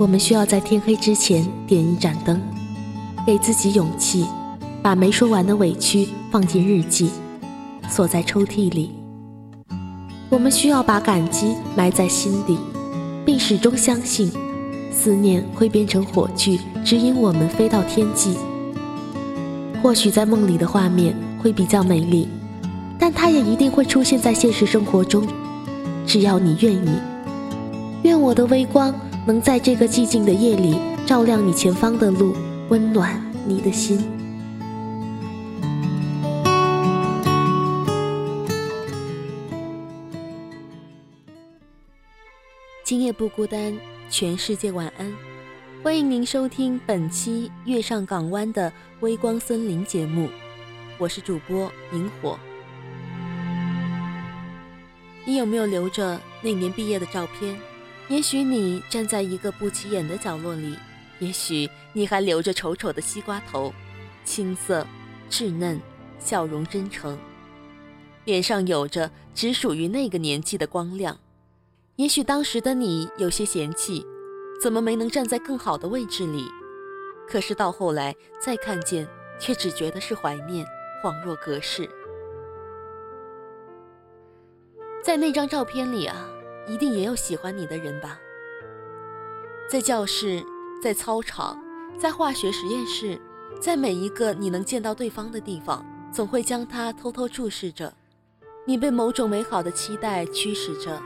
我们需要在天黑之前点一盏灯，给自己勇气，把没说完的委屈放进日记，锁在抽屉里。我们需要把感激埋在心底，并始终相信，思念会变成火炬，指引我们飞到天际。或许在梦里的画面会比较美丽，但它也一定会出现在现实生活中。只要你愿意，愿我的微光。能在这个寂静的夜里照亮你前方的路，温暖你的心。今夜不孤单，全世界晚安。欢迎您收听本期《月上港湾》的微光森林节目，我是主播萤火。你有没有留着那年毕业的照片？也许你站在一个不起眼的角落里，也许你还留着丑丑的西瓜头，青涩、稚嫩，笑容真诚，脸上有着只属于那个年纪的光亮。也许当时的你有些嫌弃，怎么没能站在更好的位置里？可是到后来再看见，却只觉得是怀念，恍若隔世。在那张照片里啊。一定也有喜欢你的人吧，在教室，在操场，在化学实验室，在每一个你能见到对方的地方，总会将他偷偷注视着。你被某种美好的期待驱使着，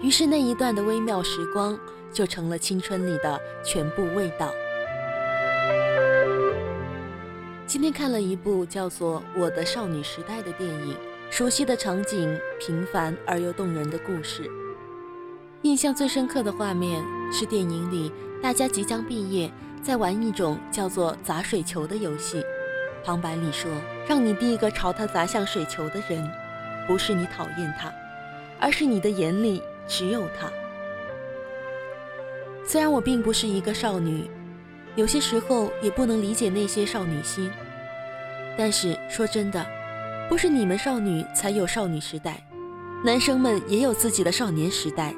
于是那一段的微妙时光就成了青春里的全部味道。今天看了一部叫做《我的少女时代》的电影，熟悉的场景，平凡而又动人的故事。印象最深刻的画面是电影里大家即将毕业，在玩一种叫做砸水球的游戏。旁白里说：“让你第一个朝他砸向水球的人，不是你讨厌他，而是你的眼里只有他。”虽然我并不是一个少女，有些时候也不能理解那些少女心，但是说真的，不是你们少女才有少女时代，男生们也有自己的少年时代。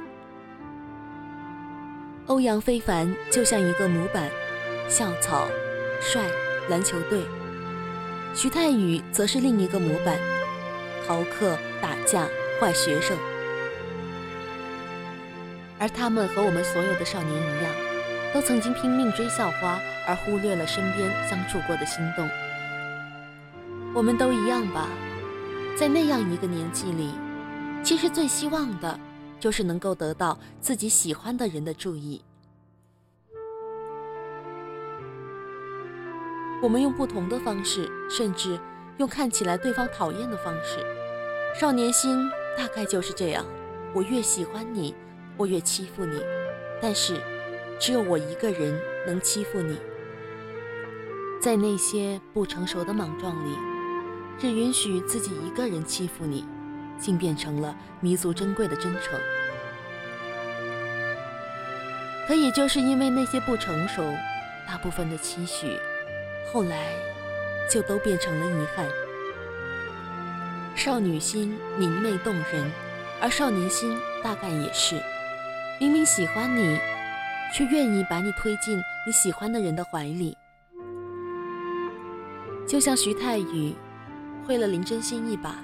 欧阳非凡就像一个模板，校草、帅、篮球队；徐太宇则是另一个模板，逃课、打架、坏学生。而他们和我们所有的少年一样，都曾经拼命追校花，而忽略了身边相处过的心动。我们都一样吧，在那样一个年纪里，其实最希望的。就是能够得到自己喜欢的人的注意。我们用不同的方式，甚至用看起来对方讨厌的方式。少年心大概就是这样：我越喜欢你，我越欺负你。但是，只有我一个人能欺负你。在那些不成熟的莽撞里，只允许自己一个人欺负你。竟变成了弥足珍贵的真诚。可也就是因为那些不成熟，大部分的期许，后来就都变成了遗憾。少女心明媚动人，而少年心大概也是，明明喜欢你，却愿意把你推进你喜欢的人的怀里。就像徐太宇，会了林真心一把。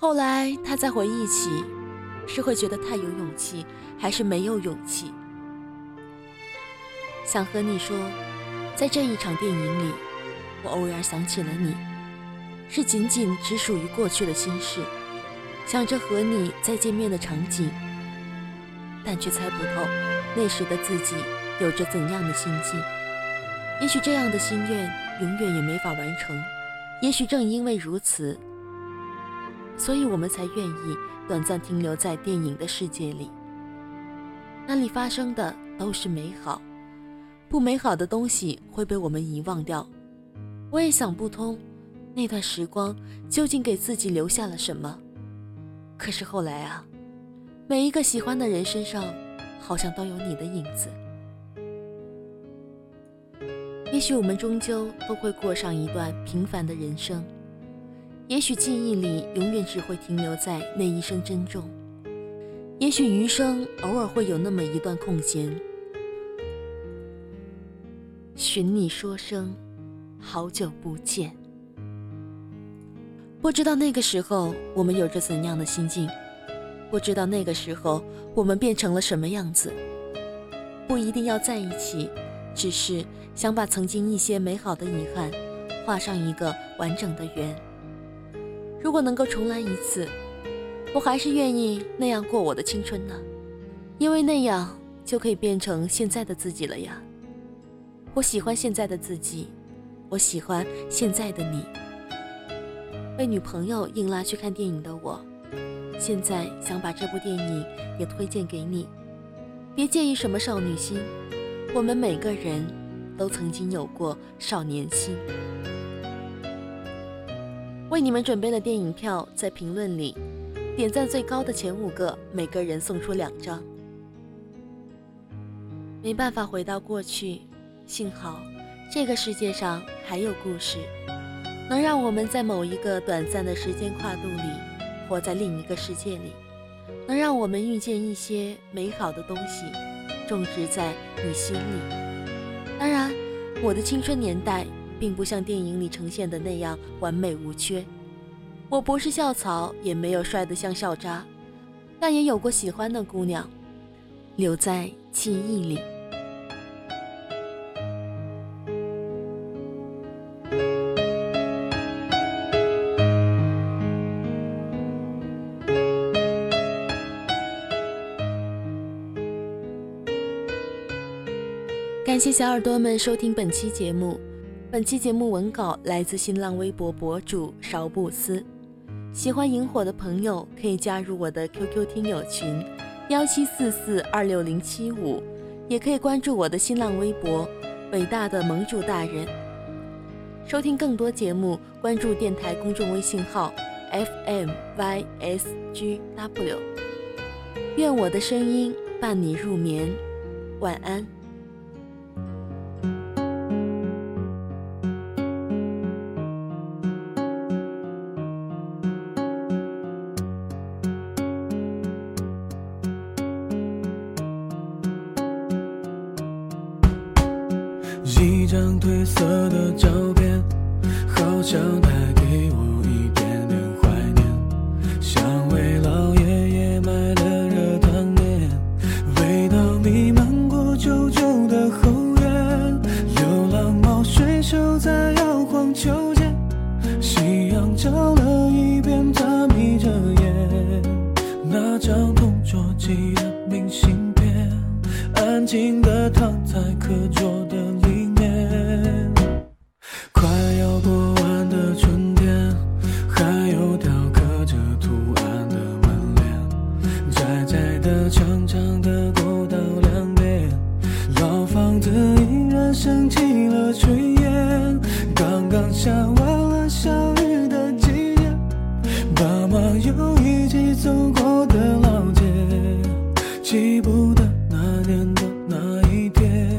后来他再回忆起，是会觉得太有勇气，还是没有勇气？想和你说，在这一场电影里，我偶然想起了你，是仅仅只属于过去的心事，想着和你再见面的场景，但却猜不透那时的自己有着怎样的心境。也许这样的心愿永远也没法完成，也许正因为如此。所以我们才愿意短暂停留在电影的世界里，那里发生的都是美好，不美好的东西会被我们遗忘掉。我也想不通，那段时光究竟给自己留下了什么。可是后来啊，每一个喜欢的人身上，好像都有你的影子。也许我们终究都会过上一段平凡的人生。也许记忆里永远只会停留在那一声珍重，也许余生偶尔会有那么一段空闲，寻你说声好久不见。不知道那个时候我们有着怎样的心境，不知道那个时候我们变成了什么样子。不一定要在一起，只是想把曾经一些美好的遗憾画上一个完整的圆。如果能够重来一次，我还是愿意那样过我的青春呢，因为那样就可以变成现在的自己了呀。我喜欢现在的自己，我喜欢现在的你。被女朋友硬拉去看电影的我，现在想把这部电影也推荐给你。别介意什么少女心，我们每个人都曾经有过少年心。为你们准备了电影票，在评论里点赞最高的前五个，每个人送出两张。没办法回到过去，幸好这个世界上还有故事。能让我们在某一个短暂的时间跨度里，活在另一个世界里，能让我们遇见一些美好的东西，种植在你心里。当然，我的青春年代并不像电影里呈现的那样完美无缺。我不是校草，也没有帅得像校渣，但也有过喜欢的姑娘，留在记忆里。感谢小耳朵们收听本期节目。本期节目文稿来自新浪微博博主勺布斯。喜欢萤火的朋友可以加入我的 QQ 听友群幺七四四二六零七五，也可以关注我的新浪微博伟大的盟主大人。收听更多节目，关注电台公众微信号 FMYSGW。愿我的声音伴你入眠，晚安。记不得那年的那一天，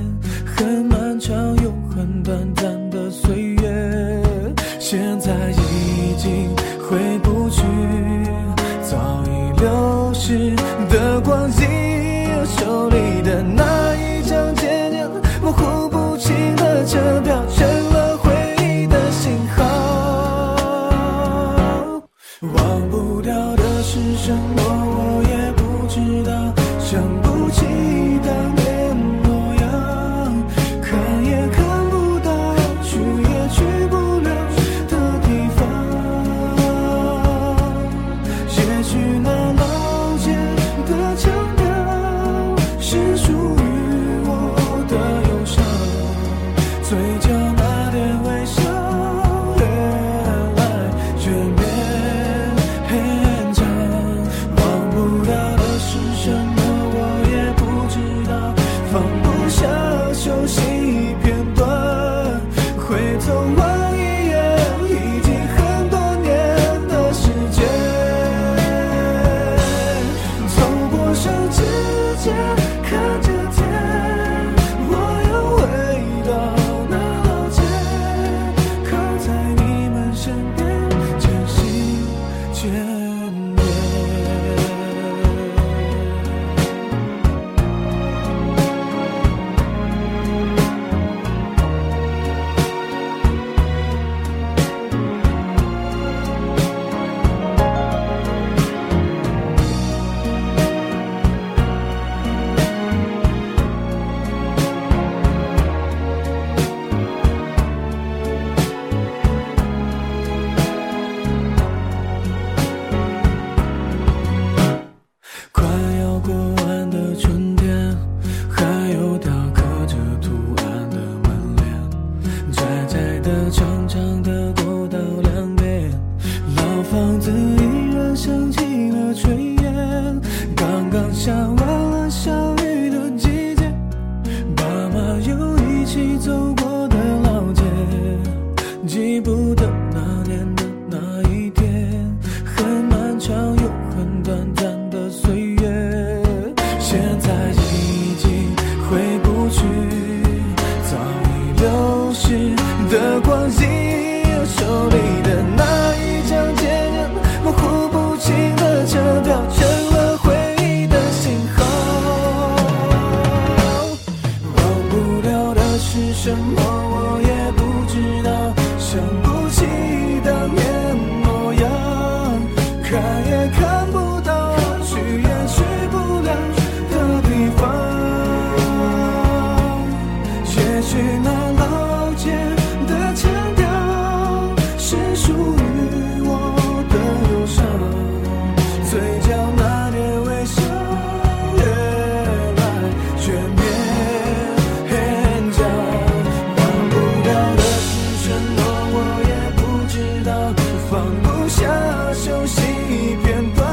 很漫长又很短暂的。岁月，现在已经回不去，早已流逝的光阴，手里的那一张渐渐模糊不清的车票，成了回忆的信号。忘不掉的是什么，我也不知道，想不起当年流逝的光阴。那熟悉片段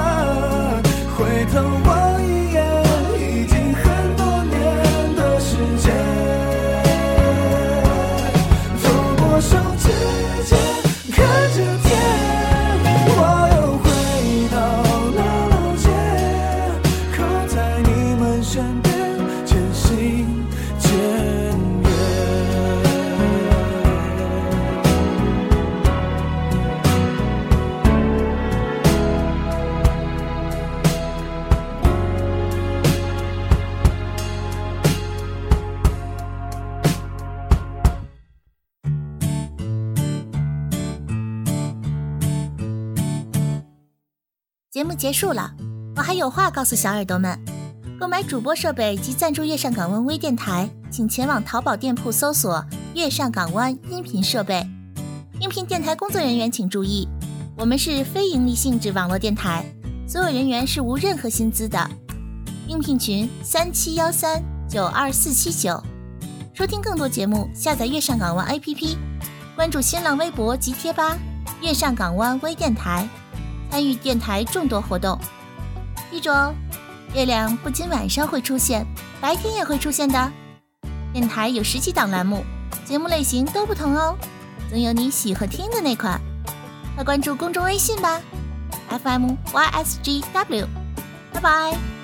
节目结束了，我还有话告诉小耳朵们：购买主播设备及赞助月上港湾微电台，请前往淘宝店铺搜索“月上港湾音频设备”。应聘电台工作人员请注意，我们是非盈利性质网络电台，所有人员是无任何薪资的。应聘群：三七幺三九二四七九。收听更多节目，下载月上港湾 APP，关注新浪微博及贴吧“月上港湾微电台”，参与电台众多活动。记住哦，月亮不仅晚上会出现，白天也会出现的。电台有十几档栏目，节目类型都不同哦，总有你喜欢听的那款。快关注公众微信吧，FM YSGW。拜拜。